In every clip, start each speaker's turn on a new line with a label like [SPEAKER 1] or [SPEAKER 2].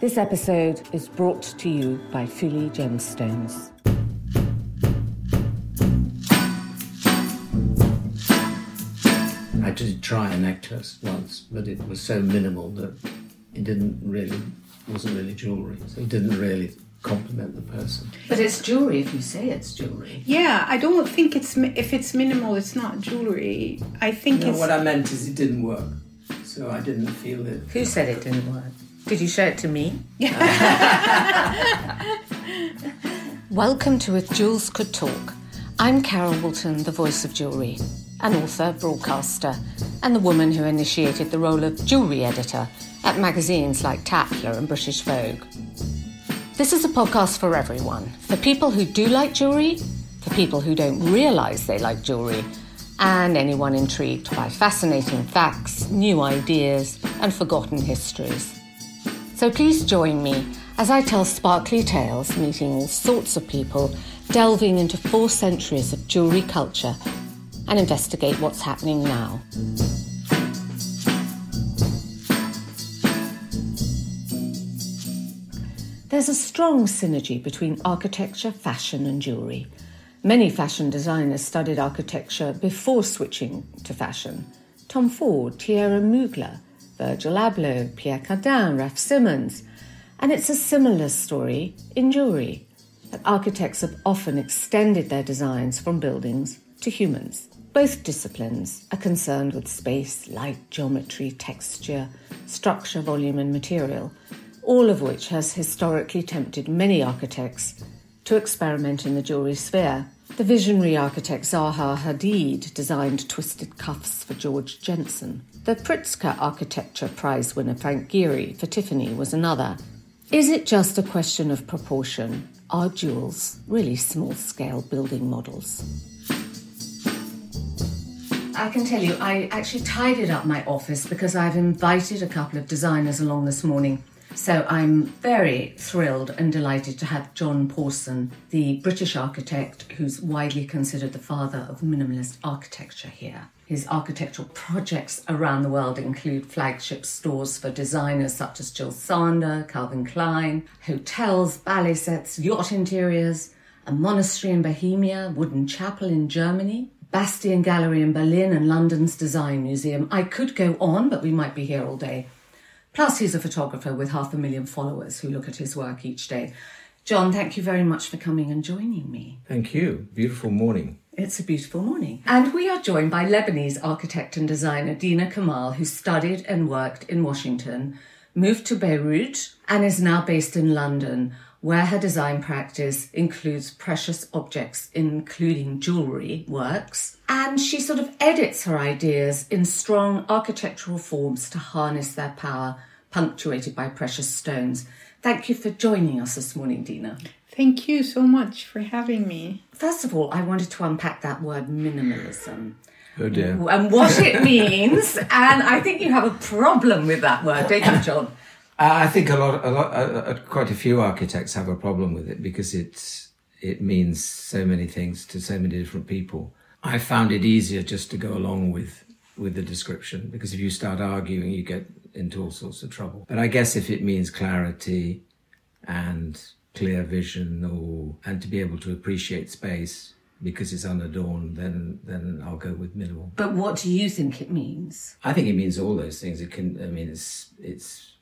[SPEAKER 1] This episode is brought to you by Fuli Gemstones.
[SPEAKER 2] I did try a necklace once, but it was so minimal that it didn't really, wasn't really jewellery. So it didn't really compliment the person.
[SPEAKER 1] But it's jewellery if you say it's jewellery.
[SPEAKER 3] Yeah, I don't think it's if it's minimal, it's not jewelry. I think
[SPEAKER 2] No,
[SPEAKER 3] it's
[SPEAKER 2] what I meant is it didn't work. So I didn't feel it.
[SPEAKER 1] Who said it didn't work? Did you show it to me? Welcome to If Jewels Could Talk. I'm Carol Woolton, the voice of jewellery, an author, broadcaster, and the woman who initiated the role of jewellery editor at magazines like Tatler and British Vogue. This is a podcast for everyone for people who do like jewellery, for people who don't realise they like jewellery, and anyone intrigued by fascinating facts, new ideas, and forgotten histories. So please join me as I tell sparkly tales, meeting all sorts of people, delving into four centuries of jewellery culture, and investigate what's happening now. There's a strong synergy between architecture, fashion, and jewellery. Many fashion designers studied architecture before switching to fashion. Tom Ford, Thierry Mugler, Virgil Abloh, Pierre Cardin, Raf Simons. And it's a similar story in jewellery. That architects have often extended their designs from buildings to humans. Both disciplines are concerned with space, light, geometry, texture, structure, volume, and material, all of which has historically tempted many architects to experiment in the jewellery sphere. The visionary architect Zaha Hadid designed twisted cuffs for George Jensen. The Pritzker Architecture Prize winner Frank Gehry for Tiffany was another. Is it just a question of proportion? Are jewels really small scale building models? I can tell you, I actually tidied up my office because I've invited a couple of designers along this morning. So I'm very thrilled and delighted to have John Pawson, the British architect who's widely considered the father of minimalist architecture here. His architectural projects around the world include flagship stores for designers such as Jil Sander, Calvin Klein, hotels, ballet sets, yacht interiors, a monastery in Bohemia, wooden chapel in Germany, Bastian Gallery in Berlin, and London's Design Museum. I could go on, but we might be here all day. Plus, he's a photographer with half a million followers who look at his work each day. John, thank you very much for coming and joining me.
[SPEAKER 2] Thank you. Beautiful morning.
[SPEAKER 1] It's a beautiful morning. And we are joined by Lebanese architect and designer Dina Kamal, who studied and worked in Washington, moved to Beirut, and is now based in London, where her design practice includes precious objects, including jewellery works. And she sort of edits her ideas in strong architectural forms to harness their power, punctuated by precious stones. Thank you for joining us this morning, Dina.
[SPEAKER 3] Thank you so much for having me.
[SPEAKER 1] First of all, I wanted to unpack that word minimalism
[SPEAKER 2] Oh dear.
[SPEAKER 1] and what it means. and I think you have a problem with that word, don't you, John?
[SPEAKER 2] I I think a lot, a lot, uh, uh, quite a few architects have a problem with it because it's it means so many things to so many different people. I found it easier just to go along with with the description because if you start arguing, you get into all sorts of trouble. But I guess if it means clarity and clear vision, or and to be able to appreciate space because it's unadorned, then then I'll go with minimal.
[SPEAKER 1] But what do you think it means?
[SPEAKER 2] I think it means all those things. It can. I mean, it's it's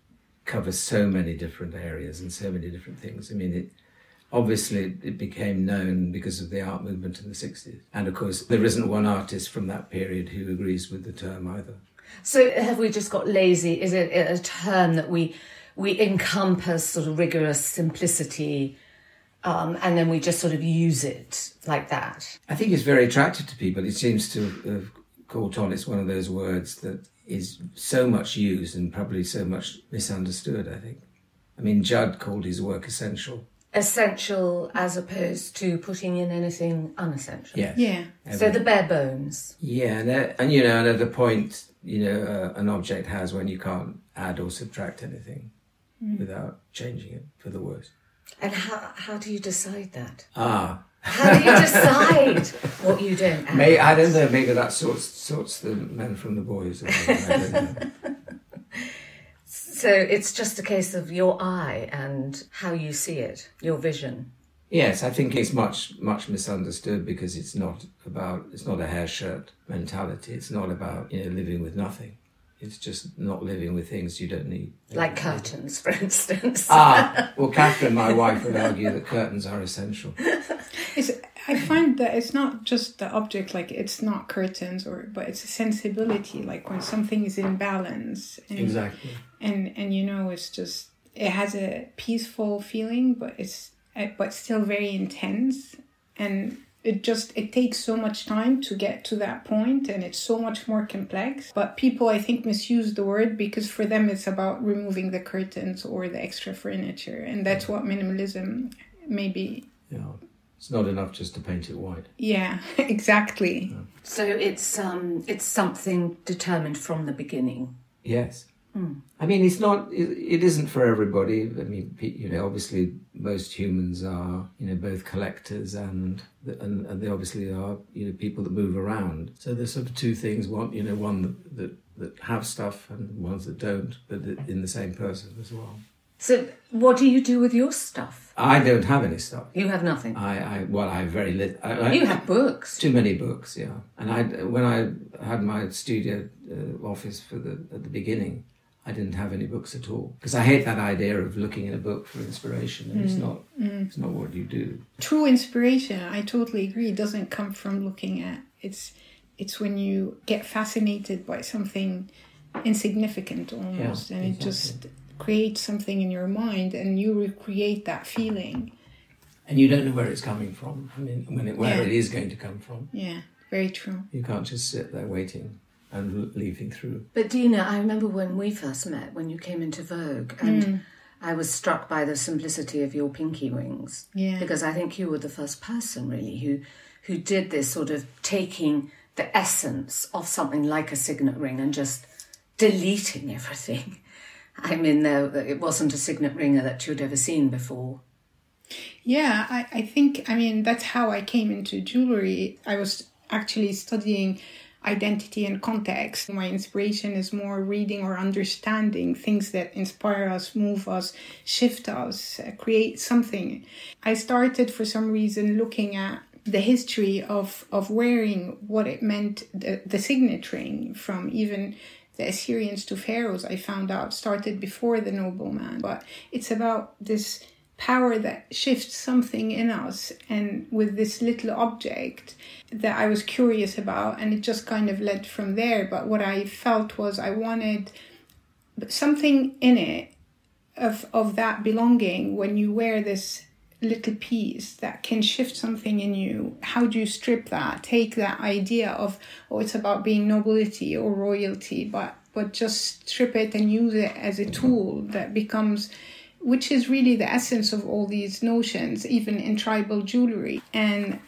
[SPEAKER 2] covers so many different areas and so many different things. I mean, it obviously it became known because of the art movement in the sixties, and of course there isn't one artist from that period who agrees with the term either.
[SPEAKER 1] So have we just got lazy? Is it a term that we we encompass sort of rigorous simplicity, um, and then we just sort of use it like that?
[SPEAKER 2] I think it's very attractive to people. It seems to have caught on. It's one of those words that is so much used and probably so much misunderstood. I think. I mean, Judd called his work essential.
[SPEAKER 1] Essential as opposed to putting in anything unessential.
[SPEAKER 2] Yes.
[SPEAKER 3] Yeah.
[SPEAKER 1] So the bare bones.
[SPEAKER 2] Yeah, and, uh, and you know, and at the point you know uh, an object has when you can't add or subtract anything without changing it for the worse.
[SPEAKER 1] And how how do you decide that?
[SPEAKER 2] Ah,
[SPEAKER 1] How do you decide what you don't
[SPEAKER 2] may I don't know. Maybe that sorts sorts the men from the boys. I don't know.
[SPEAKER 1] So it's just a case of your eye and how you see it, your vision.
[SPEAKER 2] Yes, I think it's much much misunderstood because it's not about it's not a hair shirt mentality. It's not about you know living with nothing. It's just not living with things you don't need.
[SPEAKER 1] Like curtains, for instance.
[SPEAKER 2] Ah, well, Catherine, my wife, would argue that curtains are essential.
[SPEAKER 3] It's, I find that it's not just the object, like it's not curtains, or but it's a sensibility, like when something is in balance. And,
[SPEAKER 2] Exactly.
[SPEAKER 3] And and you know, it's just it has a peaceful feeling, but it's uh, but still very intense, and it just it takes so much time to get to that point and it's so much more complex. But people i think misuse the word because for them it's about removing the curtains or the extra furniture. And that's what minimalism maybe
[SPEAKER 2] Yeah, it's not enough just to paint it white.
[SPEAKER 3] yeah exactly.
[SPEAKER 1] So it's um, it's something determined from the beginning.
[SPEAKER 2] Yes. I mean, it's not. It, it isn't for everybody. I mean, you know, obviously, most humans are, you know, both collectors and and, and they obviously are, you know, people that move around. So there's sort of two things. One, you know, one that that, that have stuff and ones that don't, but in the same person as well.
[SPEAKER 1] So what do you do with your stuff?
[SPEAKER 2] I don't have any stuff.
[SPEAKER 1] You have nothing.
[SPEAKER 2] I, I well, I have very little. I, I,
[SPEAKER 1] You have books.
[SPEAKER 2] Too many books, yeah. And I, when I had my studio uh, office for the at the beginning, I didn't have any books at all because I hate that idea of looking in a book for inspiration. And It's mm, not, mm. it's not what you do.
[SPEAKER 3] true inspiration i totally agree doesn't come from looking at it's it's when you get fascinated by something insignificant almost
[SPEAKER 2] Yeah,
[SPEAKER 3] and it just creates something in your mind and you recreate that feeling
[SPEAKER 2] And you don't know where it's coming from. I mean, when it, where
[SPEAKER 3] Yeah.
[SPEAKER 2] it is going to come from.
[SPEAKER 3] yeah very true
[SPEAKER 2] You can't just sit there waiting and l- leafing through.
[SPEAKER 1] But Dina, I remember when we first met, when you came into Vogue, and mm. I was struck by the simplicity of your pinky rings.
[SPEAKER 3] Yeah.
[SPEAKER 1] Because I think you were the first person really who who did this sort of taking the essence of something like a signet ring and just deleting everything. I mean, there, it wasn't a signet ring that you'd ever seen before.
[SPEAKER 3] Yeah, I, I think, I mean, that's how I came into jewelry. I was actually studying identity and context. My inspiration is more reading or understanding things that inspire us, move us, shift us, uh, create something. I started for some reason looking at the history of, of wearing what it meant, the, the signet ring from even the Assyrians to pharaohs, I found out started before the nobleman. But it's about this power that shifts something in us and with this little object that I was curious about and it just kind of led from there. But what I felt was I wanted something in it of of that belonging when you wear this little piece that can shift something in you. How do you strip that? Take that idea of oh it's about being nobility or royalty but but just strip it and use it as a tool that becomes which is really the essence of all these notions, even in tribal jewelry. And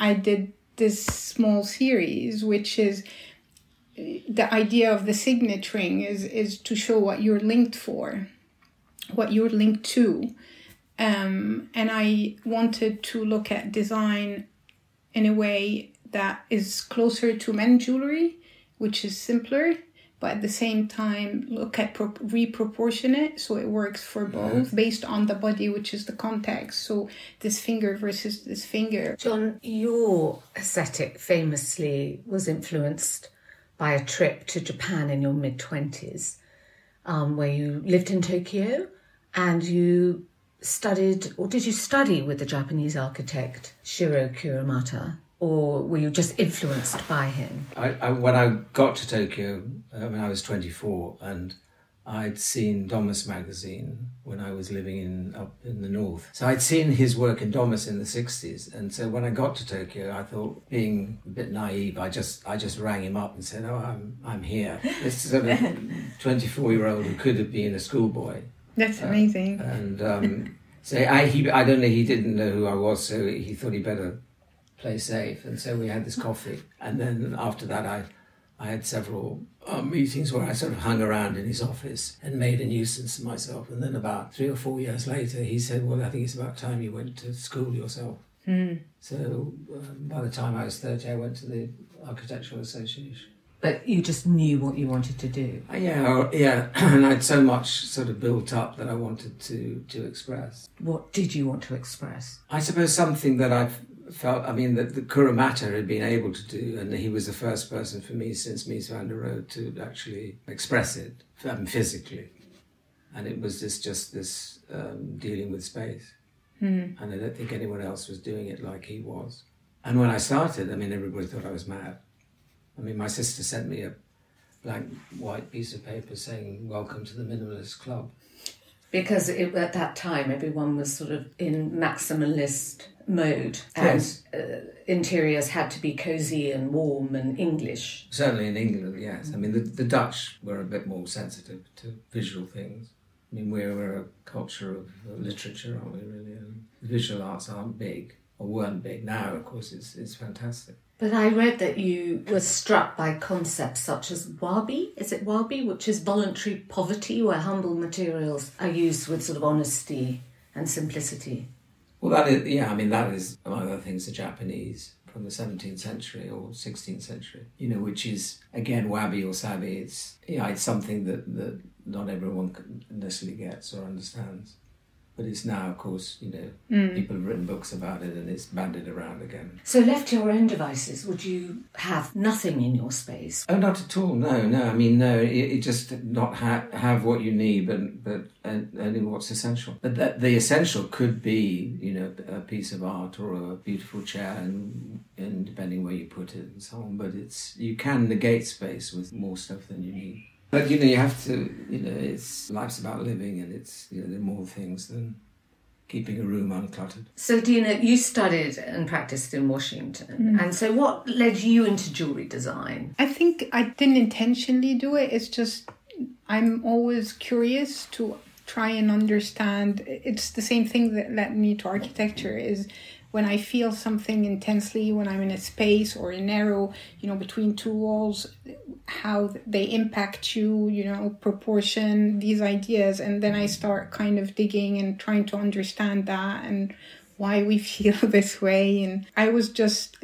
[SPEAKER 3] I did this small series, which is the idea of the signet ring is, is to show what you're linked for, what you're linked to. Um, and I wanted to look at design in a way that is closer to men jewelry, which is simpler but at the same time look at pro- reproportionate so it works for both based on the body which is the context. So this finger versus this finger.
[SPEAKER 1] John, your aesthetic famously was influenced by a trip to Japan in your mid 20s, um, where you lived in Tokyo and you studied, or did you study with the Japanese architect Shiro Kuramata? Or were you just influenced by him?
[SPEAKER 2] I, I, when I got to Tokyo, uh, when I was 24, and I'd seen Domus magazine when I was living in up in the north. So I'd seen his work in Domus in the 60s, and so when I got to Tokyo, I thought, being a bit naive, I just I just rang him up and said, "Oh, I'm I'm here." This sort of 24 year old who could have been a schoolboy,
[SPEAKER 3] that's amazing
[SPEAKER 2] and um, so I he I don't know he didn't know who I was, so he thought he better play safe, and so we had this coffee, and then after that I. I had several uh, meetings where I sort of hung around in his office and made a nuisance of myself. And then about three or four years later, he said, "Well, I think it's about time you went to school yourself." So um, by the time I was thirty, I went to the Architectural Association.
[SPEAKER 1] But you just knew what you wanted to do.
[SPEAKER 2] Uh, Yeah, yeah, and I'd so much sort of built up that I wanted to to express.
[SPEAKER 1] What did you want to express?
[SPEAKER 2] I suppose something that I've felt, I mean, that the Kuramata had been able to do, and he was the first person for me since Mies van der Rohe to actually express it um, physically. And it was this, just this um, dealing with space. And I don't think anyone else was doing it like he was. And when I started, I mean, everybody thought I was mad. I mean, my sister sent me a blank white piece of paper saying, Welcome to the Minimalist Club.
[SPEAKER 1] Because it, at that time, everyone was sort of in maximalist mode, and
[SPEAKER 2] Yes.
[SPEAKER 1] uh, interiors had to be cozy and warm and English.
[SPEAKER 2] Certainly in England, yes. I mean, the, the Dutch were a bit more sensitive to visual things. I mean, we're, we're a culture of literature, aren't we, really? And visual arts aren't big, or weren't big. Now, of course, it's, it's fantastic.
[SPEAKER 1] But I read that you were struck by concepts such as wabi. Is it wabi, which is voluntary poverty, where humble materials are used with sort of honesty and simplicity?
[SPEAKER 2] Well, that is, yeah, I mean, that is, among other things, the Japanese from the 17th century or 16th century, you know, which is, again, wabi or sabi. It's, yeah, it's something that, that not everyone necessarily gets or understands. But it's now, of course, you know, hmm. people have written books about it and it's bandied around again.
[SPEAKER 1] So, left to your own devices, would you have nothing in your space?
[SPEAKER 2] Oh, not at all. No, no. I mean, no. It, it just not ha- have what you need, but but only what's essential. But that the essential could be, you know, a piece of art or a beautiful chair, and and depending where you put it and so on. But it's you can negate space with more stuff than you need. But you know, you have to. You know, it's life's about living, and it's you know, there are more things than keeping a room uncluttered.
[SPEAKER 1] So, Dina, you studied and practiced in Washington. Mm. And so, what led you into jewellery design?
[SPEAKER 3] I think I didn't intentionally do it. It's just I'm always curious to try and understand. It's the same thing that led me to architecture is when I feel something intensely when I'm in a space or a narrow, you know, between two walls, how they impact you, you know, proportion, these ideas. And then I start kind of digging and trying to understand that and why we feel this way. And I was just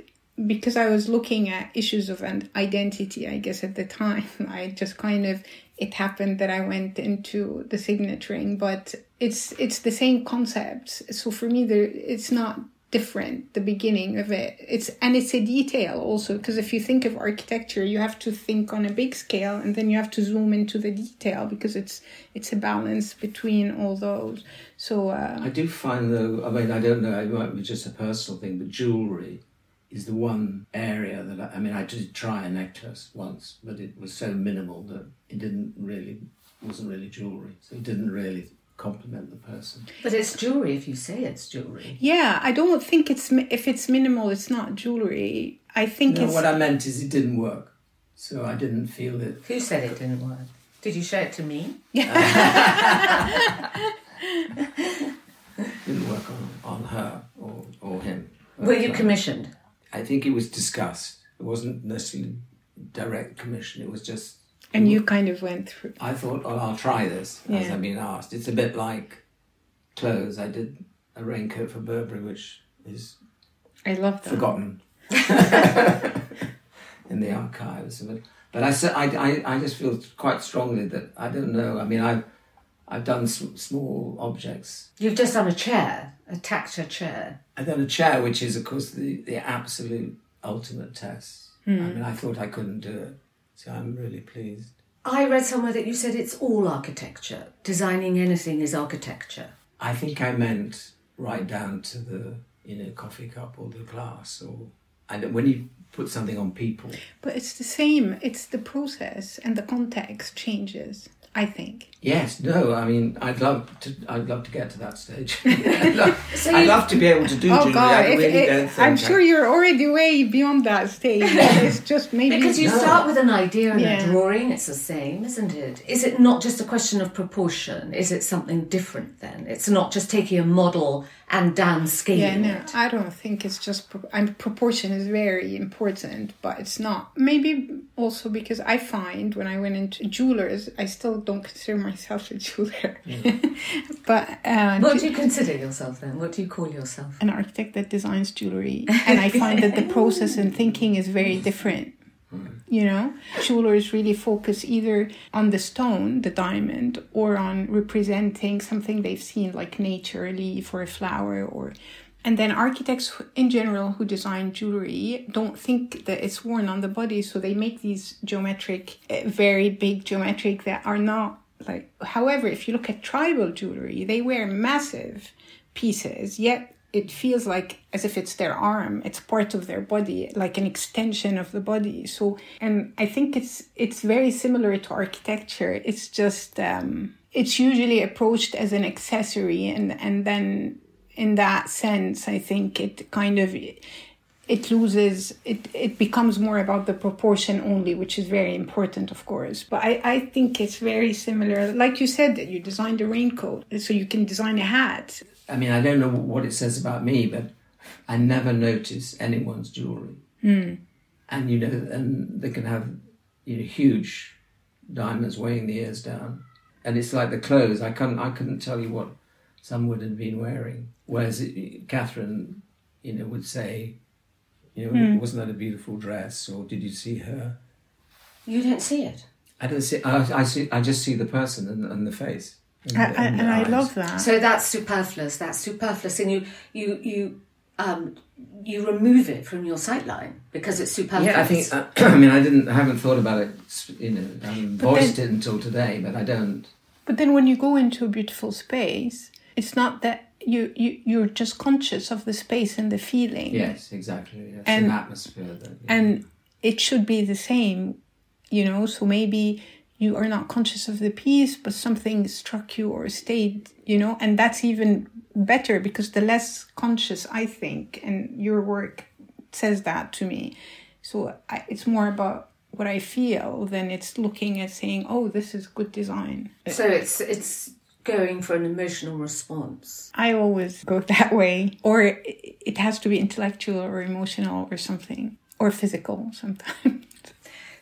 [SPEAKER 3] because I was looking at issues of an identity, I guess at the time, I just kind of it happened that I went into the signet ring, but it's it's the same concept. So for me, there it's not different the beginning of it it's and it's a detail also because if you think of architecture you have to think on a big scale and then you have to zoom into the detail because it's it's a balance between all those so uh,
[SPEAKER 2] I do find though, I mean, I don't know, it might be just a personal thing, but jewellery is the one area that I, I mean, I did try a necklace once, but it was so minimal that it didn't really, wasn't really jewellery. So it didn't really complement the person.
[SPEAKER 1] But it's jewellery if you say it's jewellery.
[SPEAKER 3] yeah i don't think it's if it's minimal it's not jewelry i think
[SPEAKER 2] No,
[SPEAKER 3] it's
[SPEAKER 2] what I meant is it didn't work. So I didn't feel it.
[SPEAKER 1] Who said it didn't work? Did you show it to me?
[SPEAKER 2] It didn't work on, on her or, or him.
[SPEAKER 1] Were you
[SPEAKER 2] But,
[SPEAKER 1] commissioned?
[SPEAKER 2] I think it was discussed. It wasn't necessarily direct commission. It was just
[SPEAKER 3] and you mm. kind of went through
[SPEAKER 2] I thought, oh, I'll try this as I've been asked. It's a bit like clothes. I did a raincoat for Burberry, which is
[SPEAKER 3] i love that
[SPEAKER 2] forgotten in the archives. But, but I, sa- I, I, I just feel quite strongly that I don't know. I mean, I've, I've done s- small objects.
[SPEAKER 1] You've just done a chair, a tacture chair.
[SPEAKER 2] I've done a chair, which is, of course, the, the absolute ultimate test. I hmm. mean, I thought I couldn't do it. So I'm really pleased.
[SPEAKER 1] I read somewhere that you said it's all architecture. Designing anything is architecture.
[SPEAKER 2] I think I meant right down to the you know coffee cup or the glass or and when you put something on people.
[SPEAKER 3] but it's the same it's the process and the context changes i think
[SPEAKER 2] Yes, no, I mean I'd love to I'd love to get to that stage. I'd, love,
[SPEAKER 1] So
[SPEAKER 2] I'd
[SPEAKER 1] you-
[SPEAKER 2] love to be able to do
[SPEAKER 3] oh
[SPEAKER 2] jewelry.
[SPEAKER 3] god
[SPEAKER 2] I
[SPEAKER 3] if,
[SPEAKER 2] really
[SPEAKER 3] if-
[SPEAKER 2] don't think
[SPEAKER 3] i'm
[SPEAKER 2] I-
[SPEAKER 3] sure you're already way beyond that stage it's just maybe
[SPEAKER 1] Because you
[SPEAKER 2] No.
[SPEAKER 1] start with an idea and
[SPEAKER 3] Yeah.
[SPEAKER 1] a drawing, it's the same, isn't it? Is it not just a question of proportion? Is it something different then? It's not just taking a model and downscaling
[SPEAKER 3] Yeah, no,
[SPEAKER 1] it.
[SPEAKER 3] I don't think it's just. Pro- I mean, proportion is very important, but it's not. Maybe also because I find when I went into jewelers, I still don't consider myself a jeweler, but uh,
[SPEAKER 1] What do you consider yourself then? What do you call yourself?
[SPEAKER 3] an architect that designs jewelry, and I find that the process and thinking is very different. You know? Jewelers really focus either on the stone the diamond or on representing something they've seen like nature a leaf or a flower or and then architects in general who design jewelry don't think that it's worn on the body so they make these geometric eh, very big geometric that are not like however if you look at tribal jewelry they wear massive pieces yet it feels like as if it's their arm it's part of their body like an extension of the body. So and i think it's it's very similar to architecture. It's just um it's usually approached as an accessory and and then in that sense i think it kind of it loses it it becomes more about the proportion only which is very important of course. But i i think it's very similar. Like you said that you designed a raincoat so you can design a hat
[SPEAKER 2] I mean, I don't know what it says about me, but I never notice anyone's jewelry.
[SPEAKER 3] Mm.
[SPEAKER 2] And you know, and they can have you know huge diamonds weighing the ears down, and it's like the clothes. I couldn't I couldn't tell you what some would have been wearing. Whereas it, Catherine, you know, would say, you know, mm. wasn't that a beautiful dress, or did you see her?
[SPEAKER 1] You don't see it.
[SPEAKER 2] I don't see. I, I see. I just see the person and, and the face.
[SPEAKER 3] And, I, and, and I love that.
[SPEAKER 1] So that's superfluous. That's superfluous, and you you you um, you remove it from your sightline because it's superfluous.
[SPEAKER 2] Yeah, I think. Uh, I mean, I didn't. I haven't thought about it. You know, I haven't voiced then, it until today, but I don't.
[SPEAKER 3] But then, when you go into a beautiful space, it's not that you you you're just conscious of the space and the feeling.
[SPEAKER 2] Yes, exactly. It's and, an atmosphere. That, yeah.
[SPEAKER 3] And it should be the same, you know. So maybe you are not conscious of the piece, but something struck you or stayed, you know, and that's even better because the less conscious I think, and your work says that to me. So I, it's more about what I feel than it's looking at saying, "Oh, this is good design."
[SPEAKER 1] So it's it's going for an emotional response.
[SPEAKER 3] I always go that way, or it has to be intellectual or emotional or something, or physical sometimes.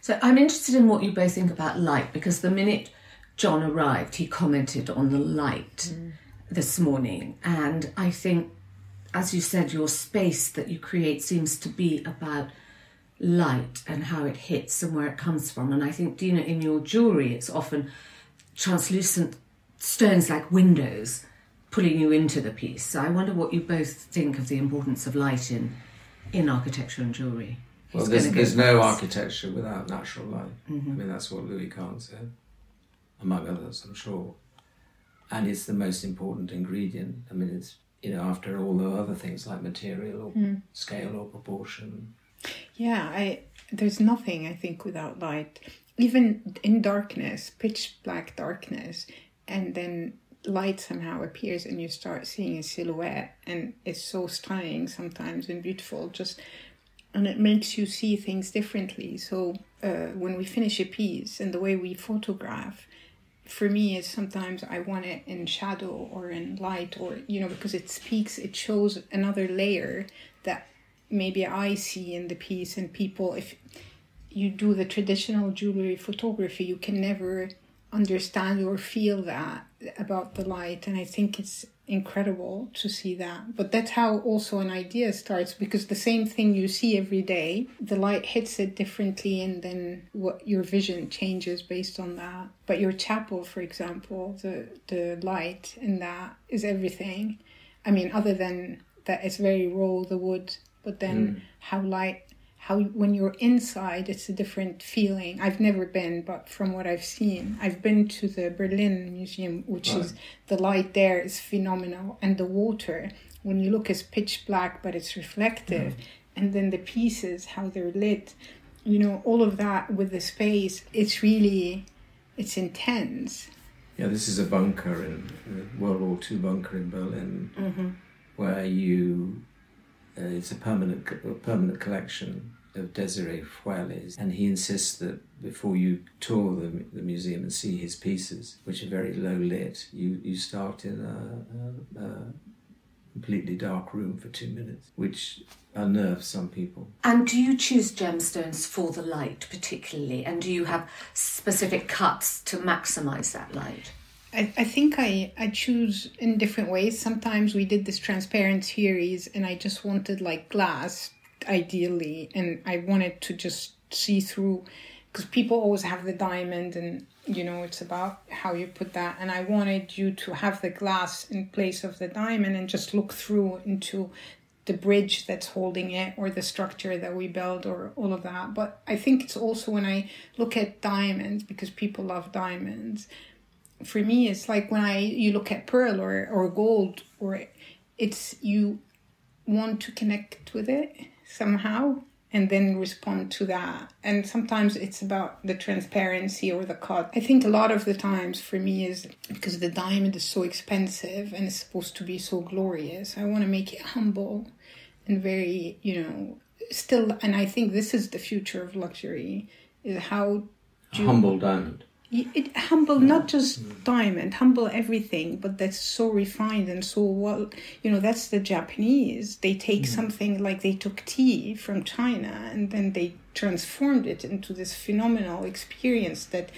[SPEAKER 1] So I'm interested in what you both think about light because the minute John arrived, he commented on the light mm. this morning. And I think, as you said, your space that you create seems to be about light and how it hits and where it comes from. And I think, Dina, in your jewellery, it's often translucent stones like windows pulling you into the piece. So I wonder what you both think of the importance of light in, in architecture and jewellery.
[SPEAKER 2] Well, there's, there's no architecture without natural light. Mm-hmm. I mean, that's what Louis Kahn said, among others, I'm sure. And it's the most important ingredient. I mean, it's, you know, after all the other things like material or mm. scale or proportion.
[SPEAKER 3] Yeah, I there's nothing, I think, without light. Even in darkness, pitch black darkness, and then light somehow appears and you start seeing a silhouette and it's so stunning sometimes and beautiful just and it makes you see things differently. So uh, when we finish a piece and the way we photograph, for me is sometimes I want it in shadow or in light or you know because it speaks, it shows another layer that maybe I see in the piece and people if you do the traditional jewelry photography you can never understand or feel that about the light and I think it's incredible to see that. But that's how also an idea starts because the same thing you see every day, the light hits it differently, and then what your vision changes based on that. But your chapel, for example, the the light in that is everything. I mean, other than that, it's very raw the wood, but then mm. how light how when you're inside it's a different feeling i've never been but from what i've seen i've been to the berlin museum which right. is the light there is phenomenal and the water when you look is pitch black but it's reflective mm. and then the pieces how they're lit you know all of that with the space it's really it's intense
[SPEAKER 2] yeah this is a bunker in world war ii bunker in berlin
[SPEAKER 3] mm-hmm.
[SPEAKER 2] where you uh, it's a permanent a permanent collection of Désiré Feuerle, and he insists that before you tour the, the museum and see his pieces, which are very low lit, you, you start in a, a, a completely dark room for two minutes, which unnerves some people.
[SPEAKER 1] And do you choose gemstones for the light particularly? And do you have specific cuts to maximize that light?
[SPEAKER 3] I, I think I, I choose in different ways. Sometimes we did this transparent series and I just wanted like glass ideally and I wanted to just see through because people always have the diamond and you know it's about how you put that and i wanted you to have the glass in place of the diamond and just look through into the bridge that's holding it or the structure that we build or all of that but i think it's also when i look at diamonds because people love diamonds for me it's like when i you look at pearl or, or gold or it's you want to connect with it somehow and then respond to that. And sometimes it's about the transparency or the cut. I think a lot of the times for me is because the diamond is so expensive and it's supposed to be so glorious. I want to make it humble and very, you know, still. And I think this is the future of luxury: is how
[SPEAKER 2] humble diamond
[SPEAKER 3] it humble not just diamond humble everything but that's so refined and so well you know that's the japanese. They take mm. something like they took tea from china and then they transformed it into this phenomenal experience that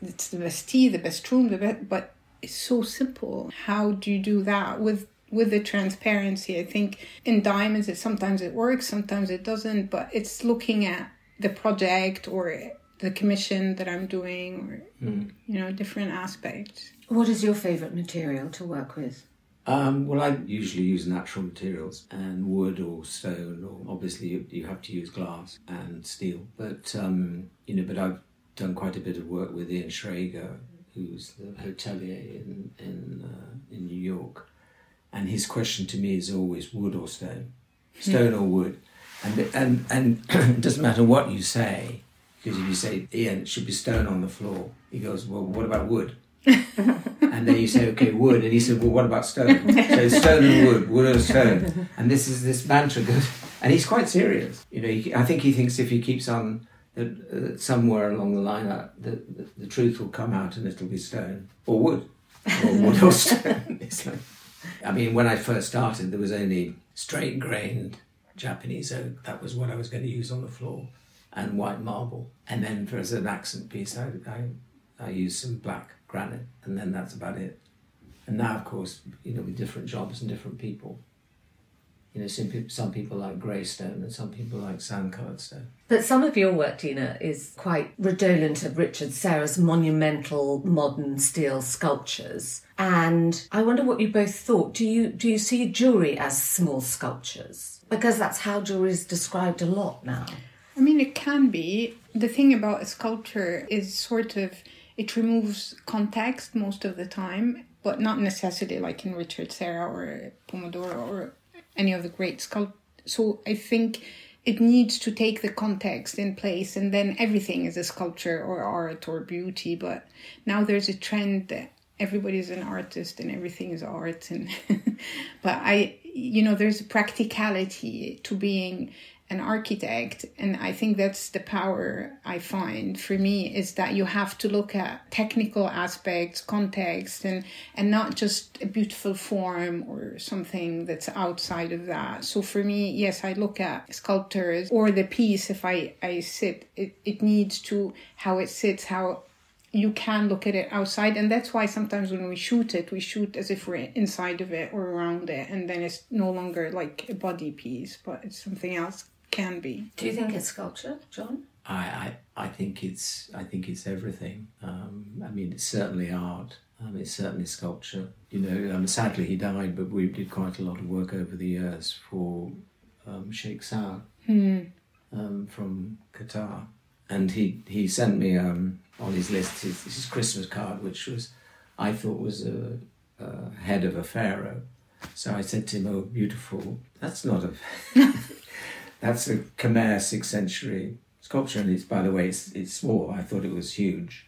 [SPEAKER 3] it's the best tea the best room the best but it's so simple. How do you do that? With with the transparency i think in diamonds it sometimes it works sometimes it doesn't but it's looking at the project or the commission that I'm doing, or mm. you know, different aspects.
[SPEAKER 1] What is your favorite material to work with?
[SPEAKER 2] Um, well, I usually use natural materials and wood or stone, or obviously you, you have to use glass and steel. But um, you know, but I've done quite a bit of work with Ian Schrager, who's the hotelier in in uh, in New York, and his question to me is always wood or stone, stone or wood, and and and it doesn't matter what you say because if you say, Ian, it should be stone on the floor, he goes, Well, what about wood? and then you say, Okay, wood. And he said, Well, what about stone? So stone and wood, wood and stone. And this is this mantra goes, and he's quite serious. You know, he, I think he thinks if he keeps on uh, somewhere along the line, uh, the, the, the, truth will come out and it'll be stone or wood or wood or stone. It's like, I mean, when I first started, there was only straight grained Japanese oak. That was what I was going to use on the floor and white marble. And then for as an accent piece, I, I, I use some black granite, and then that's about it. And now, of course, you know, with different jobs and different people, you know, some people, some people like grey stone and some people like sand-coloured stone.
[SPEAKER 1] But some of your work, Dina, is quite redolent of Richard Serra's monumental modern steel sculptures. And I wonder what you both thought. Do you do you see jewellery as small sculptures? Because that's how jewellery is described a lot now.
[SPEAKER 3] Mean, it can be. The thing about a sculpture is sort of it removes context most of the time, but not necessarily like in Richard Serra or Pomodoro or any of the great sculptors. So I think it needs to take the context in place, and then everything is a sculpture or art or beauty. But now there's a trend that everybody's an artist and everything is art and but i you know there's a practicality to being an architect and i think that's the power i find for me is that you have to look at technical aspects context and and not just a beautiful form or something that's outside of that. So for me yes i look at sculptors or the piece if i i sit it, it needs to how it sits how you can look at it outside. And that's why sometimes when we shoot it we shoot as if we're inside of it or around it and then it's no longer like a body piece but it's something else can be.
[SPEAKER 1] Do you think it's sculpture, John?
[SPEAKER 2] I, I, I think it's I think it's everything. Um, I mean, it's certainly art. Um, it's certainly sculpture. You know, um, sadly he died, but we did quite a lot of work over the years for um, Sheikh Saud hmm. um, from Qatar, and he he sent me um, on his list his, his Christmas card, which was I thought was a, a head of a pharaoh. So I said to him, "Oh, beautiful! That's not a." That's a Khmer sixth century sculpture, and it's by the way, it's, it's small. I thought it was huge,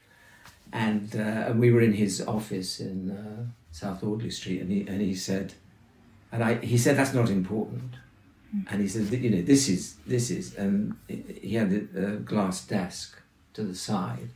[SPEAKER 2] and uh, and we were in his office in uh, South Audley Street, and he and he said, and I he said that's not important, mm. and he said you know this is this is, and he had a, a glass desk to the side,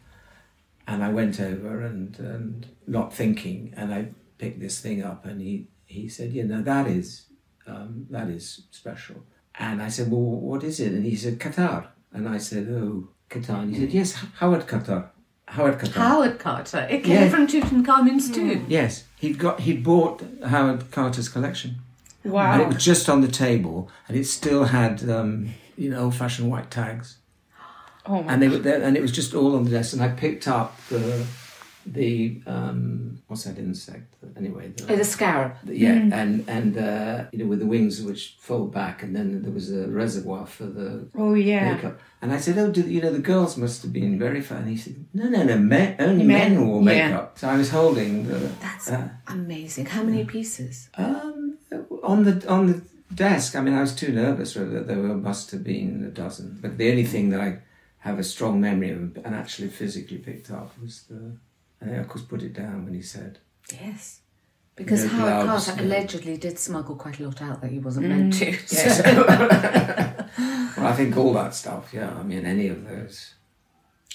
[SPEAKER 2] and I went over and and not thinking, and I picked this thing up, and he he said, you know that is um, that is special and I said, Well, what is it? And he said, Qatar. And I said, Oh, Qatar. And he said, Yes, Howard Qatar. Howard Carter.
[SPEAKER 1] Howard Carter. It came yeah. from Tutankhamun's tomb.
[SPEAKER 2] Yes, he'd got he'd bought Howard Carter's collection.
[SPEAKER 1] Wow!
[SPEAKER 2] And it was just on the table, and it still had um, you know old-fashioned white tags.
[SPEAKER 3] Oh my
[SPEAKER 2] and they were there, and it was just all on the desk. And I picked up the the um, what's that insect? Anyway, the,
[SPEAKER 1] Oh, the scarab.
[SPEAKER 2] yeah, and and uh, you know with the wings which fold back, and then there was a reservoir for the
[SPEAKER 3] Oh yeah.
[SPEAKER 2] makeup. And I said, "Oh, do, you know the girls must have been very fun." And he said, "No, no, no, men, only
[SPEAKER 3] Men,
[SPEAKER 2] men, wore
[SPEAKER 3] yeah.
[SPEAKER 2] makeup." So I was holding the
[SPEAKER 1] That's
[SPEAKER 2] uh,
[SPEAKER 1] amazing. How many pieces?
[SPEAKER 2] um, on the on the desk. I mean, I was too nervous. Really, there were, must have been a dozen. But the only thing that I have a strong memory of and actually physically picked up was the. And I of course put it down when he said.
[SPEAKER 1] Yes. Because
[SPEAKER 2] No
[SPEAKER 1] Howard
[SPEAKER 2] gloves,
[SPEAKER 1] Carter
[SPEAKER 2] no.
[SPEAKER 1] allegedly did smuggle quite a lot out that he wasn't meant mm. to.
[SPEAKER 2] Yes. well, I think all that stuff. Yeah, I mean, any of those.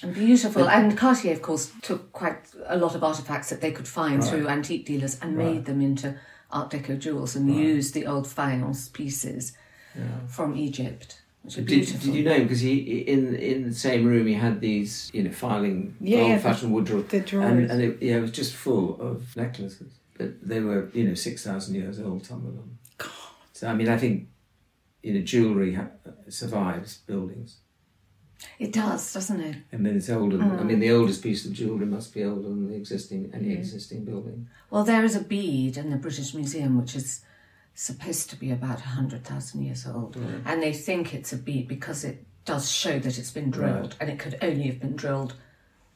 [SPEAKER 1] And beautiful. And Cartier, of course, took quite a lot of artifacts that they could find
[SPEAKER 2] Right.
[SPEAKER 1] through antique dealers and made them into Art Deco jewels and used the old faience pieces from Egypt, which are
[SPEAKER 2] Did, did you know? Because he in in the same room he had these you know filing
[SPEAKER 3] Yeah, yeah,
[SPEAKER 2] old fashioned wood drawers,
[SPEAKER 3] the drawers.
[SPEAKER 2] and, and it, yeah, it was just full of necklaces. But they were you know six thousand years old, some of them. God. So I mean, I think you know jewelry ha- survives buildings.
[SPEAKER 1] It does, doesn't it?
[SPEAKER 2] I mean, it's older. Than, I mean, mm. the oldest piece of jewelry must be older than the existing any mm. existing building.
[SPEAKER 1] Well, there is a bead in the British Museum which is supposed to be about 100,000 years old. And they think it's a bead because it does show that it's been drilled and it could only have been drilled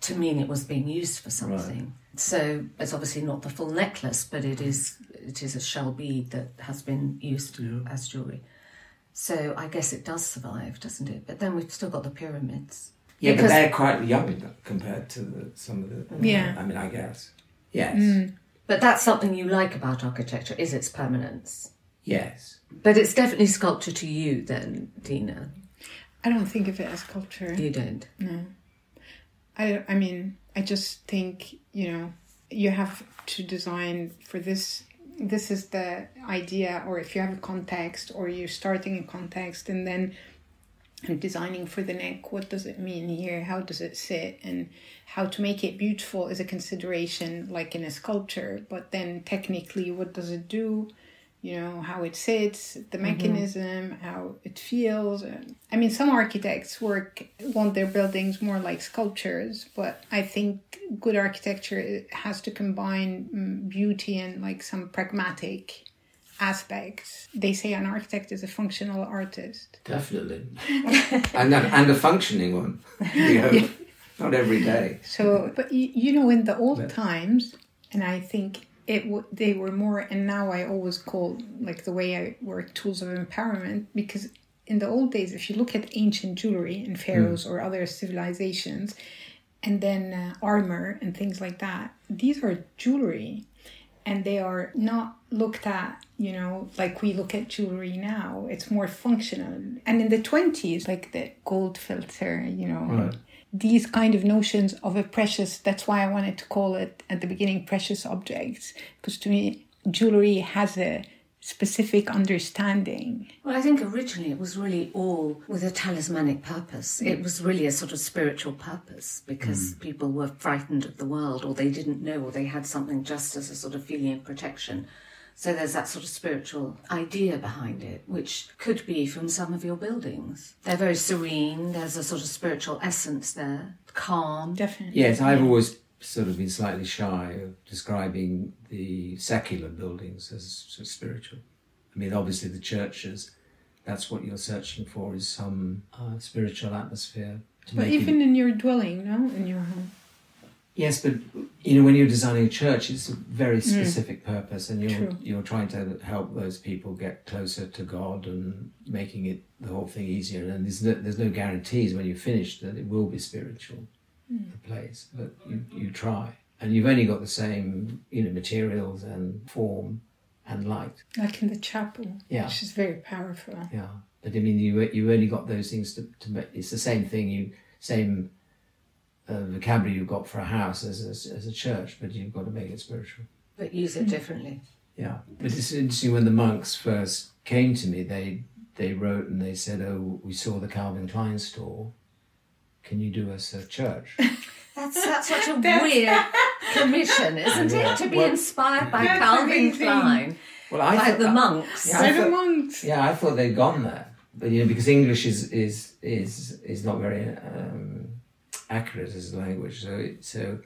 [SPEAKER 1] to mean it was being used for something. So it's obviously not the full necklace, but it is it is a shell bead that has been used as jewellery. So I guess it does survive, doesn't it? But then we've still got the pyramids.
[SPEAKER 2] Yeah,
[SPEAKER 1] Because-
[SPEAKER 2] but they're quite young compared to the, some of the.
[SPEAKER 3] Yeah.
[SPEAKER 2] I mean, I guess. Yes. Mm.
[SPEAKER 1] But that's something you like about architecture is its permanence.
[SPEAKER 2] Yes.
[SPEAKER 1] But it's definitely sculpture to you then, Dina.
[SPEAKER 3] I don't think of it as culture.
[SPEAKER 1] You don't. No.
[SPEAKER 3] I, I mean, I just think, you know, you have to design for this. This is the idea, or if you have a context, or you're starting a context, and then I'm designing for the neck. What does it mean here? How does it sit? And how to make it beautiful is a consideration, like in a sculpture. But then technically, what does it do? you know how it sits the mechanism how it feels i mean some architects work want their buildings more like sculptures but i think good architecture has to combine mm, beauty and like some pragmatic aspects they say an architect is a functional artist
[SPEAKER 2] Definitely. and, a, and a functioning one. You know, Not every day.
[SPEAKER 3] So, but you, you know, in the old times, and I think it w- they were more, and now I always call like the way I work tools of empowerment because in the old days, if you look at ancient jewelry in pharaohs or other civilizations, and then uh, armor and things like that, these are jewelry, and they are not looked at, you know, like we look at jewelry now. It's more functional, and in the twenties, like the gold filter, you know
[SPEAKER 2] Right.
[SPEAKER 3] these kind of notions of a precious that's why i wanted to call it at the beginning precious objects because to me jewelry has a specific understanding
[SPEAKER 1] Well, I think originally it was really all with a talismanic purpose. It was really a sort of spiritual purpose because mm. people were frightened of the world or they didn't know or they had something just as a sort of feeling of protection. So there's that sort of spiritual idea behind it, which could be from some of your buildings. They're very serene, there's a sort of spiritual essence there, calm.
[SPEAKER 3] definitely
[SPEAKER 2] Yes, I've always sort of been slightly shy of describing the secular buildings as sort of spiritual. I mean, obviously, the churches, that's what you're searching for is some uh, spiritual atmosphere. To
[SPEAKER 3] but even
[SPEAKER 2] it,
[SPEAKER 3] in your dwelling no in your home
[SPEAKER 2] yes, but you know, when you're designing a church, it's a very specific purpose, and you're
[SPEAKER 3] True.
[SPEAKER 2] you're trying to help those people get closer to God and making it the whole thing easier. And there's no, there's no guarantees when you finish that it will be spiritual. The place, but you, you try. And you've only got the same, you know, materials and form and light.
[SPEAKER 3] like in the chapel
[SPEAKER 2] Yeah.
[SPEAKER 3] which is very powerful
[SPEAKER 2] Yeah. But I mean, you you only got those things to, to make. It's the same thing. You same uh, vocabulary you've got for a house as a, as a church, but you've got to make it spiritual.
[SPEAKER 1] But use it differently.
[SPEAKER 2] Yeah. But it's interesting when the monks first came to me. They they wrote and they said, "Oh, we saw the Calvin Klein store. Can you do us a church?"
[SPEAKER 1] That's, that's such a weird commission, isn't it? To be
[SPEAKER 2] Well-
[SPEAKER 1] inspired by
[SPEAKER 3] That's
[SPEAKER 1] Calvin. Klein,
[SPEAKER 2] Well, I
[SPEAKER 1] by
[SPEAKER 2] thought-
[SPEAKER 1] the monks.
[SPEAKER 2] Yeah,
[SPEAKER 3] by
[SPEAKER 2] I
[SPEAKER 3] the
[SPEAKER 2] thought-
[SPEAKER 3] monks
[SPEAKER 2] Yeah, I thought they'd gone there. but you know, because English is is is is not very um, accurate as a language, so it, so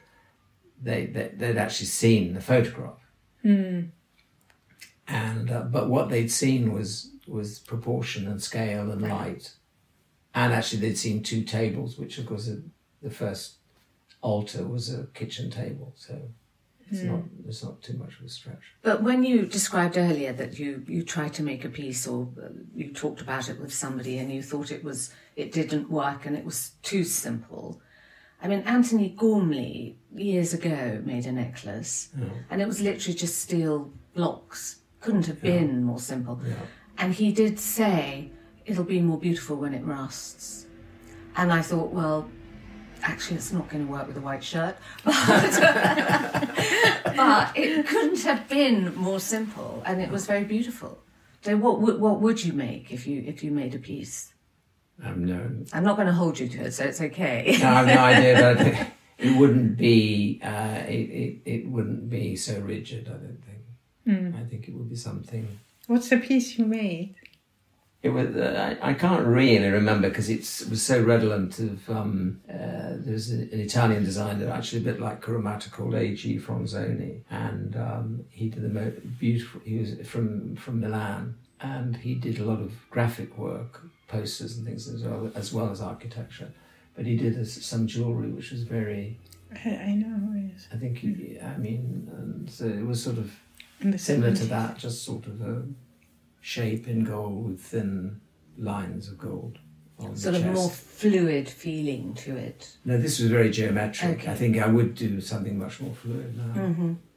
[SPEAKER 2] they, they they'd actually seen the photograph,
[SPEAKER 3] Mm.
[SPEAKER 2] and uh, but what they'd seen was was proportion and scale and light, and actually they'd seen two tables, which of course the, first altar was a kitchen table, so it's not it's not too much of a stretch.
[SPEAKER 1] But when you described earlier that you, you tried to make a piece or uh, you talked about it with somebody and you thought it was it didn't work and it was too simple. I mean, Antony Gormley years ago made a necklace and it was literally just steel blocks. Couldn't have been more simple. And he did say it'll be more beautiful when it rusts. And I thought, well, actually, it's not going to work with a white shirt. but it couldn't have been more simple, and it was very beautiful. So, what would what would you make if you if you made a piece?
[SPEAKER 2] Um, no,
[SPEAKER 1] I'm not going to hold you to it, so it's okay.
[SPEAKER 2] No, I have no idea, but it wouldn't be uh, it, it it wouldn't be so rigid. I don't think. I think it would be something.
[SPEAKER 3] What's the piece you made?
[SPEAKER 2] It was. Uh, I, I can't really remember because it was so redolent of. Um, uh, there's an, an Italian designer, actually a bit like Kuramata, called A.G. Fronzoni, and um, he did the most beautiful. He was from from Milan, and he did a lot of graphic work, posters and things as well as well as architecture. But he did some jewelry which was very.
[SPEAKER 3] I, I know is.
[SPEAKER 2] I think. He, I mean, and so it was sort of similar to that, just sort of a shape in gold with thin lines of gold. on the
[SPEAKER 1] sort of more fluid feeling to it.
[SPEAKER 2] No, this was very geometric.
[SPEAKER 1] Okay.
[SPEAKER 2] I think I would do something much more fluid now.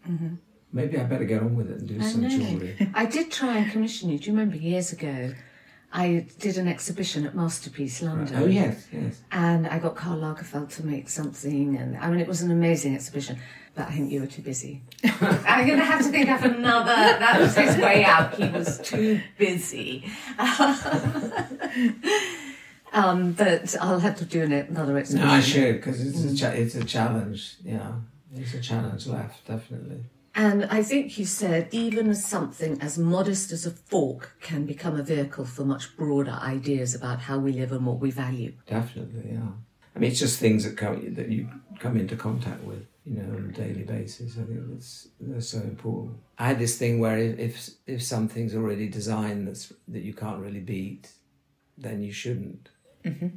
[SPEAKER 1] Mm-hmm.
[SPEAKER 2] Maybe I better get on with it and do
[SPEAKER 1] I
[SPEAKER 2] some
[SPEAKER 1] know.
[SPEAKER 2] jewellery.
[SPEAKER 1] I did try and commission you. Do you remember years ago? I did an exhibition at Masterpiece London.
[SPEAKER 2] oh yes, yes.
[SPEAKER 1] And I got Karl Lagerfeld to make something, and I mean, it was an amazing exhibition, but I think you were too busy. I'm going to have to think of another. That was his way out. He was too busy. um, but I'll have to do an- another
[SPEAKER 2] No. I should because it's a cha- it's a challenge. Yeah, it's a challenge left definitely.
[SPEAKER 1] And I think you said even something as modest as a fork can become a vehicle for much broader ideas about how we live and what we value.
[SPEAKER 2] Definitely, yeah. I mean, it's just things that come that you come into contact with, you know, on a daily basis. I think that's they're so important. I had this thing where if if something's already designed that's that you can't really beat, then you shouldn't. Mm-hmm.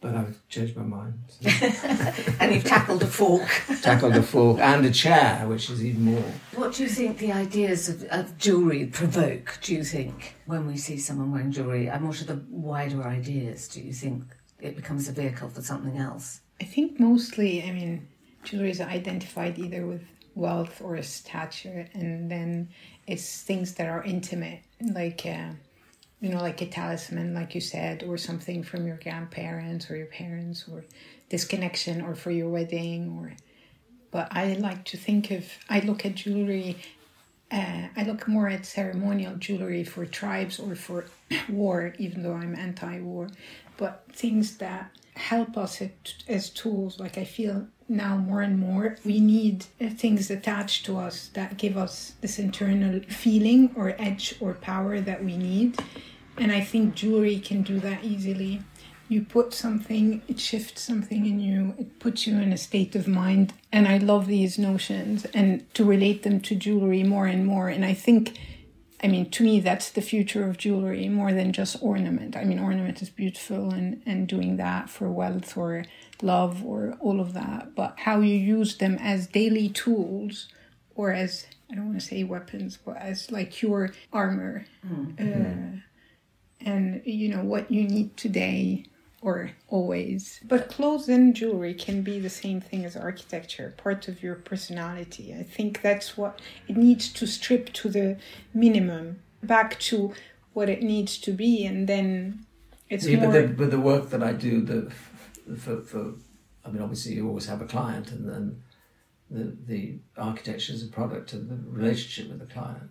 [SPEAKER 2] But I've changed my mind. So.
[SPEAKER 1] And you've tackled a fork.
[SPEAKER 2] Tackled a fork and a chair, which is even more.
[SPEAKER 1] What do you think the ideas of, of jewellery provoke, do you think, when we see someone wearing jewellery? And what are the wider ideas, do you think it becomes a vehicle for something else?
[SPEAKER 3] I think mostly, I mean, jewelry is identified either with wealth or stature, and then it's things that are intimate, like, uh, you know, like a talisman, like you said, or something from your grandparents or your parents, or this connection, or for your wedding, or. But I like to think of, I look at jewelry uh, I look more at ceremonial jewelry for tribes or for war, even though I'm anti war, but things that help us as tools. Like I feel now more and more we need things attached to us that give us this internal feeling or edge or power that we need. And I think jewelry can do that easily. You put something, it shifts something in you, it puts you in a state of mind. And I love these notions and to relate them to jewelry more and more. And I think, I mean, to me, that's the future of jewelry more than just ornament. I mean, ornament is beautiful and, and doing that for wealth or love or all of that. But how you use them as daily tools or as, I don't want to say weapons, but as like your armor. Uh, and you know what you need today or always. But clothes and jewelry can be the same thing as architecture, part of your personality. I think that's what it needs to strip to the minimum, back to what it needs to be, and then it's
[SPEAKER 2] See,
[SPEAKER 3] more.
[SPEAKER 2] but the, but the work that I do, the for, for I mean, obviously you always have a client, and then the the architecture is a product of the relationship with the client.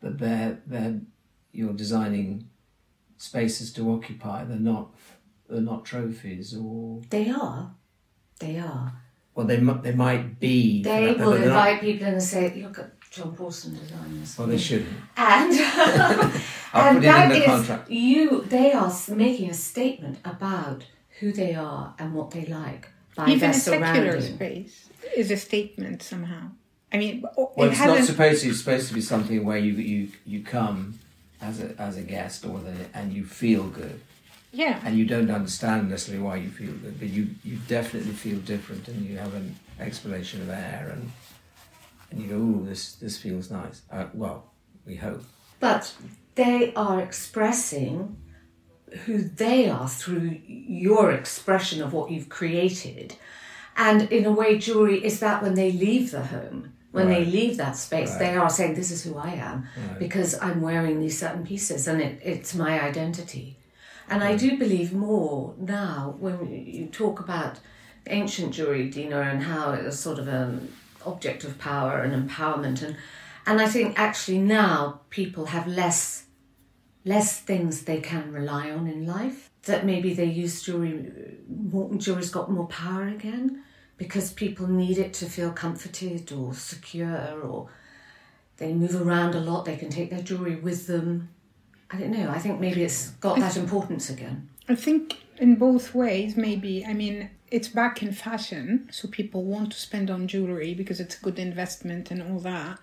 [SPEAKER 2] But they're they're you're designing spaces to occupy. They're not they're not trophies or
[SPEAKER 1] They are. They are.
[SPEAKER 2] well they they might be.
[SPEAKER 1] They
[SPEAKER 2] but
[SPEAKER 1] will
[SPEAKER 2] they're not-
[SPEAKER 1] invite people in and say, look at John Pawson designers.
[SPEAKER 2] Well, they shouldn't.
[SPEAKER 1] And,
[SPEAKER 2] I'll
[SPEAKER 1] and
[SPEAKER 2] put it in the
[SPEAKER 1] is-
[SPEAKER 2] contract.
[SPEAKER 1] you. They are making a statement about who they are and what they like by
[SPEAKER 3] Even
[SPEAKER 1] their
[SPEAKER 3] a secular space is a statement somehow. I mean,
[SPEAKER 2] Well,
[SPEAKER 3] it
[SPEAKER 2] it's not
[SPEAKER 3] hasn't.
[SPEAKER 2] supposed to. It's supposed to be something where you you you come as a as a guest or the, and you feel good,
[SPEAKER 3] yeah,
[SPEAKER 2] and you don't understand necessarily why you feel good, but you you definitely feel different, and you have an explanation of air, and and you go, "Ooh, this this feels nice." Uh, well, we hope.
[SPEAKER 1] But they are expressing who they are through your expression of what you've created. And in a way, jewelry is that when they leave the home, when they leave that space,
[SPEAKER 2] Right.
[SPEAKER 1] they are saying, This is who I am
[SPEAKER 2] Right.
[SPEAKER 1] because I'm wearing these certain pieces and it, it's my identity. And I do believe more now when you talk about ancient jewelry, Dina, and how it was sort of an object of power and empowerment. And, and I think actually now people have less less things they can rely on in life. That maybe they use jewelry, more, jewelry's got more power again because people need it to feel comforted or secure or they move around a lot, they can take their jewelry with them. I don't know, I think maybe it's got that importance again.
[SPEAKER 3] I think in both ways, maybe. I mean, it's back in fashion, so people want to spend on jewelry because it's a good investment and all that.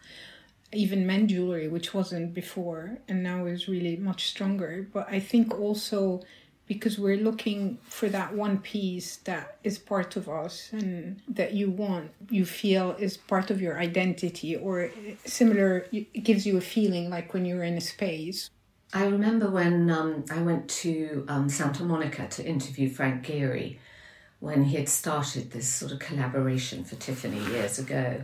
[SPEAKER 3] Even men jewelry, which wasn't before, and now is really much stronger. But I think also because we're looking for that one piece that is part of us and that you want, you feel is part of your identity, or similar, it gives you a feeling like when you're in a space.
[SPEAKER 1] I remember when um, I went to um, Santa Monica to interview Frank Gehry when he had started this sort of collaboration for Tiffany years ago.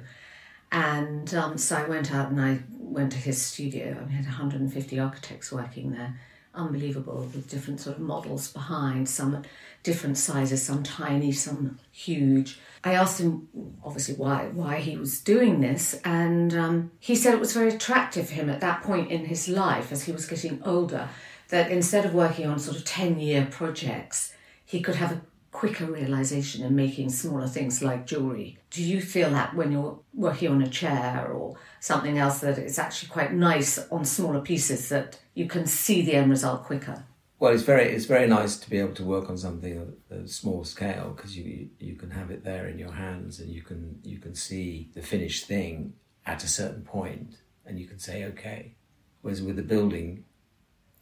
[SPEAKER 1] And um, so I went out and I went to his studio. I had 150 architects working there. Unbelievable, with different sort of models behind, some different sizes, some tiny, some huge. I asked him, obviously, why why he was doing this, and um, he said it was very attractive for him at that point in his life, as he was getting older, that instead of working on sort of ten year projects, he could have a quicker realization in making smaller things like jewelry. Do you feel that when you're working on a chair or something else that it's actually quite nice on smaller pieces that you can see the end result quicker?
[SPEAKER 2] Well, it's very it's very nice to be able to work on something at a small scale because you you can have it there in your hands and you can you can see the finished thing at a certain point and you can say okay. Whereas with the building,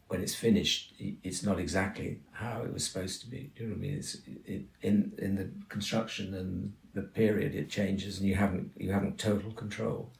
[SPEAKER 2] when it's finished, it's not exactly how it was supposed to be. Do you know what I mean? It's it, in in the construction and the period it changes and you haven't you haven't total control.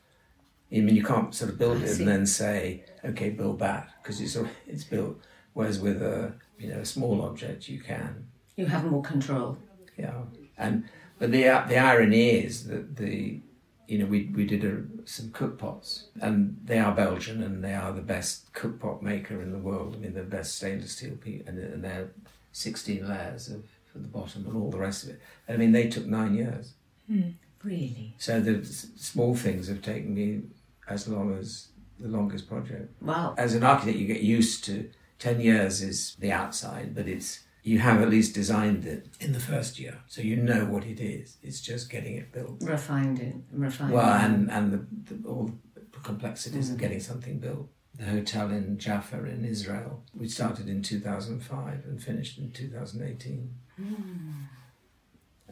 [SPEAKER 2] I mean, you can't sort of build it and then say, okay, build that because it's it's built. Whereas with a you know a small object, you can.
[SPEAKER 1] You have more control.
[SPEAKER 2] Yeah, and but the the irony is that the you know we we did a, some cook pots and they are Belgian and they are the best cook pot maker in the world. I mean, the best stainless steel and, and they're sixteen layers of for the bottom and all the rest of it. I mean, they took nine years. Hmm.
[SPEAKER 1] Really?
[SPEAKER 2] So the s- small things have taken me as long as the longest project.
[SPEAKER 1] Wow.
[SPEAKER 2] As an architect, you get used to ten years is the outside, but it's you have at least designed it in the first year, so you know what it is. It's just getting it built.
[SPEAKER 1] Refined it. Refined
[SPEAKER 2] Well,
[SPEAKER 1] it.
[SPEAKER 2] and and the, the, all the complexities of mm. getting something built. The hotel in Jaffa in Israel, we started in 2005 and finished in 2018 mm.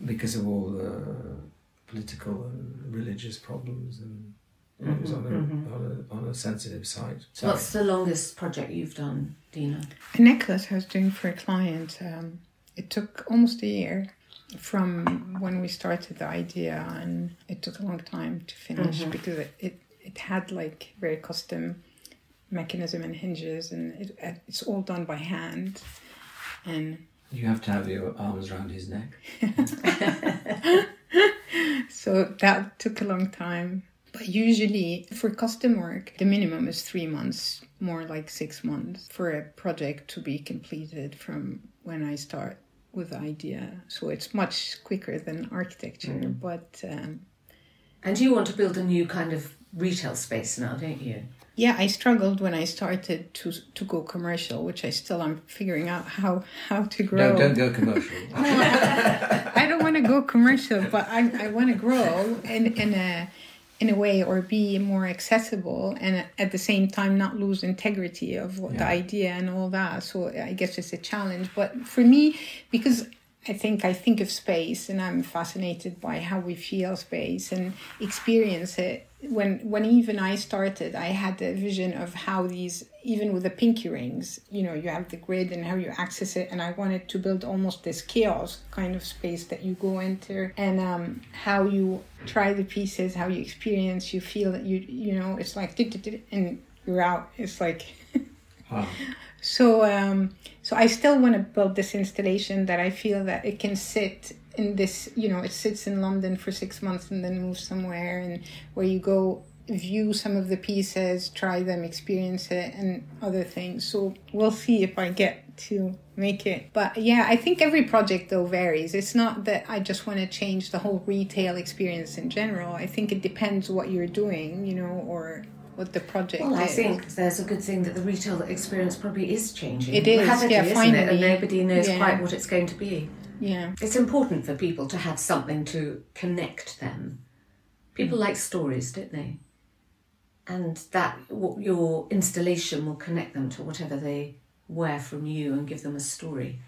[SPEAKER 2] because of all the political and religious problems and. Mm-hmm, it was on a, mm-hmm. on, a, on a sensitive site. Sorry.
[SPEAKER 1] What's the longest project you've done, Dina?
[SPEAKER 3] A necklace I was doing for a client. Um, it took almost a year from when we started the idea, and it took a long time to finish mm-hmm. because it, it, it had like very custom mechanism and hinges, and it, it's all done by hand. And
[SPEAKER 2] You have to have your arms around his neck.
[SPEAKER 3] so that took a long time. But usually for custom work, the minimum is three months, more like six months for a project to be completed from when I start with the idea. So it's much quicker than architecture, but um,
[SPEAKER 1] And you want to build a new kind of retail space now, don't you?
[SPEAKER 3] yeah, I struggled when I started to to go commercial, which I still am figuring out how how to grow.
[SPEAKER 2] No, don't go commercial.
[SPEAKER 3] I don't want to go commercial, but I, I want to grow in in a in a way or be more accessible and at the same time not lose integrity of what the idea and all that. So i guess it's a challenge. But for me because i think i think of space and i'm fascinated by how we feel space and experience it when when even I started, I had the vision of how these even with the pinky rings, you know, you have the grid and how you access it, and I wanted to build almost this chaos kind of space that you go into, and um, how you try the pieces, how you experience, you feel that you you know, it's like and you're out. It's like. wow. So um, so I still want to build this installation that I feel that it can sit in this you know it sits in london for six months and then moves somewhere and where you go view some of the pieces try them experience it and other things so we'll see if i get to make it but yeah i think every project though varies it's not that i just want to change the whole retail experience in general i think it depends what you're doing you know or what the project
[SPEAKER 1] well,
[SPEAKER 3] I
[SPEAKER 1] think there's a good thing that the retail experience probably is changing.
[SPEAKER 3] It is,
[SPEAKER 1] Rapidly,
[SPEAKER 3] yeah, finally.
[SPEAKER 1] It? And nobody knows yeah. quite what it's going to be.
[SPEAKER 3] Yeah.
[SPEAKER 1] It's important for people to have something to connect them. People mm. like stories, don't they? And that your installation will connect them to whatever they wear from you and give them a story.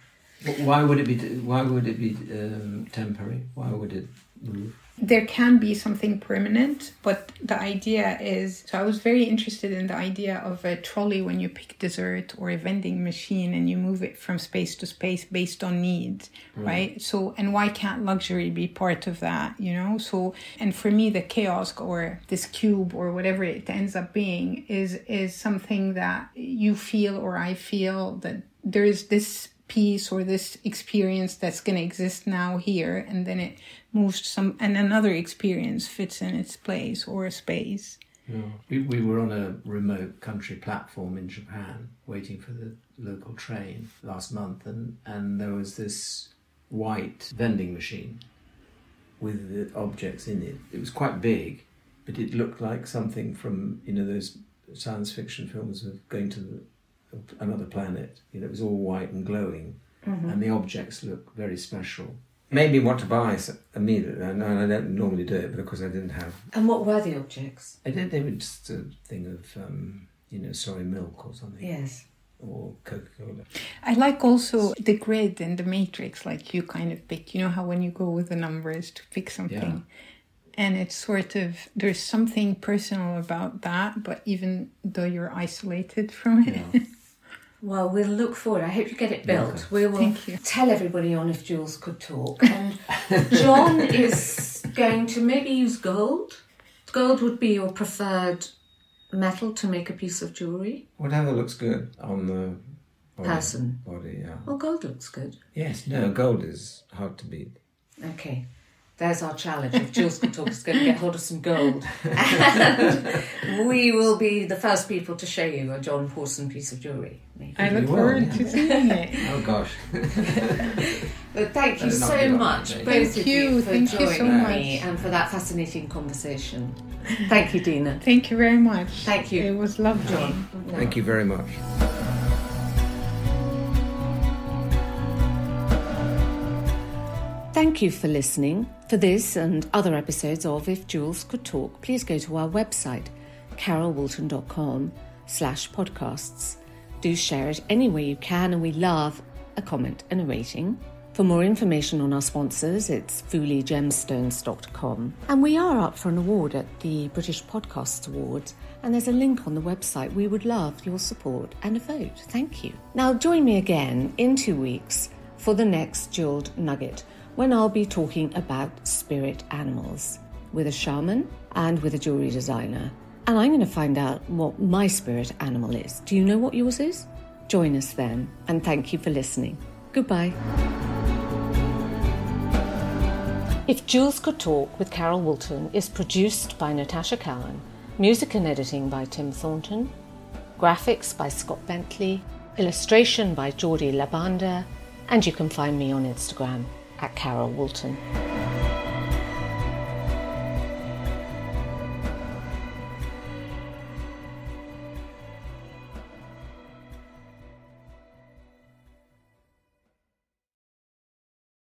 [SPEAKER 2] Why would it be? Why would it be um, temporary? Why would it move?
[SPEAKER 3] There can be something permanent, but the idea is so I was very interested in the idea of a trolley when you pick dessert or a vending machine and you move it from space to space based on needs, mm. right? So, and why can't luxury be part of that, you know? So, and for me, the kiosk or this cube or whatever it ends up being is is something that you feel or I feel that there is this piece or this experience that's going to exist now here and then it moves some and another experience fits in its place or a space
[SPEAKER 2] yeah. we, we were on a remote country platform in japan waiting for the local train last month and, and there was this white vending machine with the objects in it it was quite big but it looked like something from you know those science fiction films of going to the another planet. You know, it was all white and glowing, mm-hmm. and the objects looked very special. Made me want to buy immediately, and I don't normally do it, but of course I didn't have.
[SPEAKER 1] And what were the objects?
[SPEAKER 2] I did. They were just a thing of, um, you know, soy milk or something.
[SPEAKER 1] Yes.
[SPEAKER 2] Or Coca Cola.
[SPEAKER 3] I like also the grid and the matrix, like you kind of pick. You know how when you go with the numbers to pick something. Yeah and it's sort of there's something personal about that but even though you're isolated from it yeah.
[SPEAKER 1] Well, we'll look forward. I hope you get it built. We will tell everybody on if Jewels could talk. And John is going to maybe use gold. Gold would be your preferred metal to make a piece of jewellery.
[SPEAKER 2] Whatever looks good on the
[SPEAKER 1] body, person.
[SPEAKER 2] Body, yeah.
[SPEAKER 1] Well, gold looks good.
[SPEAKER 2] Yes, no, gold is hard to beat.
[SPEAKER 1] Okay. There's our challenge. If Jewels can talk, is going to get hold of some gold. And we will be the first people to show you a John Pawson piece of jewellery.
[SPEAKER 3] I look forward to seeing it.
[SPEAKER 2] oh gosh.
[SPEAKER 1] but thank you so much, both
[SPEAKER 3] thank
[SPEAKER 1] of
[SPEAKER 3] you,
[SPEAKER 1] you, for
[SPEAKER 3] thank
[SPEAKER 1] joining
[SPEAKER 3] you so
[SPEAKER 1] me and for that fascinating conversation. Thank you, Dina.
[SPEAKER 3] Thank you very much.
[SPEAKER 1] Thank you.
[SPEAKER 3] It was lovely.
[SPEAKER 1] John.
[SPEAKER 2] Thank you very much.
[SPEAKER 1] Thank you for listening. For this and other episodes of If Jewels Could Talk, please go to our website, carolwoolton.com slash podcasts. Do share it any way you can, and we love a comment and a rating. For more information on our sponsors, it's FuliGemstones.com. And we are up for an award at the British Podcasts Awards, and there's a link on the website. We would love your support and a vote. Thank you. Now, join me again in two weeks for the next Jeweled Nugget when I'll be talking about spirit animals with a shaman and with a jewelry designer. And I'm going to find out what my spirit animal is. Do you know what yours is? Join us then, and thank you for listening. Goodbye. If Jewels Could Talk with Carol Woolton is produced by Natasha Cowan, music and editing by Tim Thornton, graphics by Scott Bentley, illustration by Jordi Labanda, and you can find me on Instagram at Carol Woolton.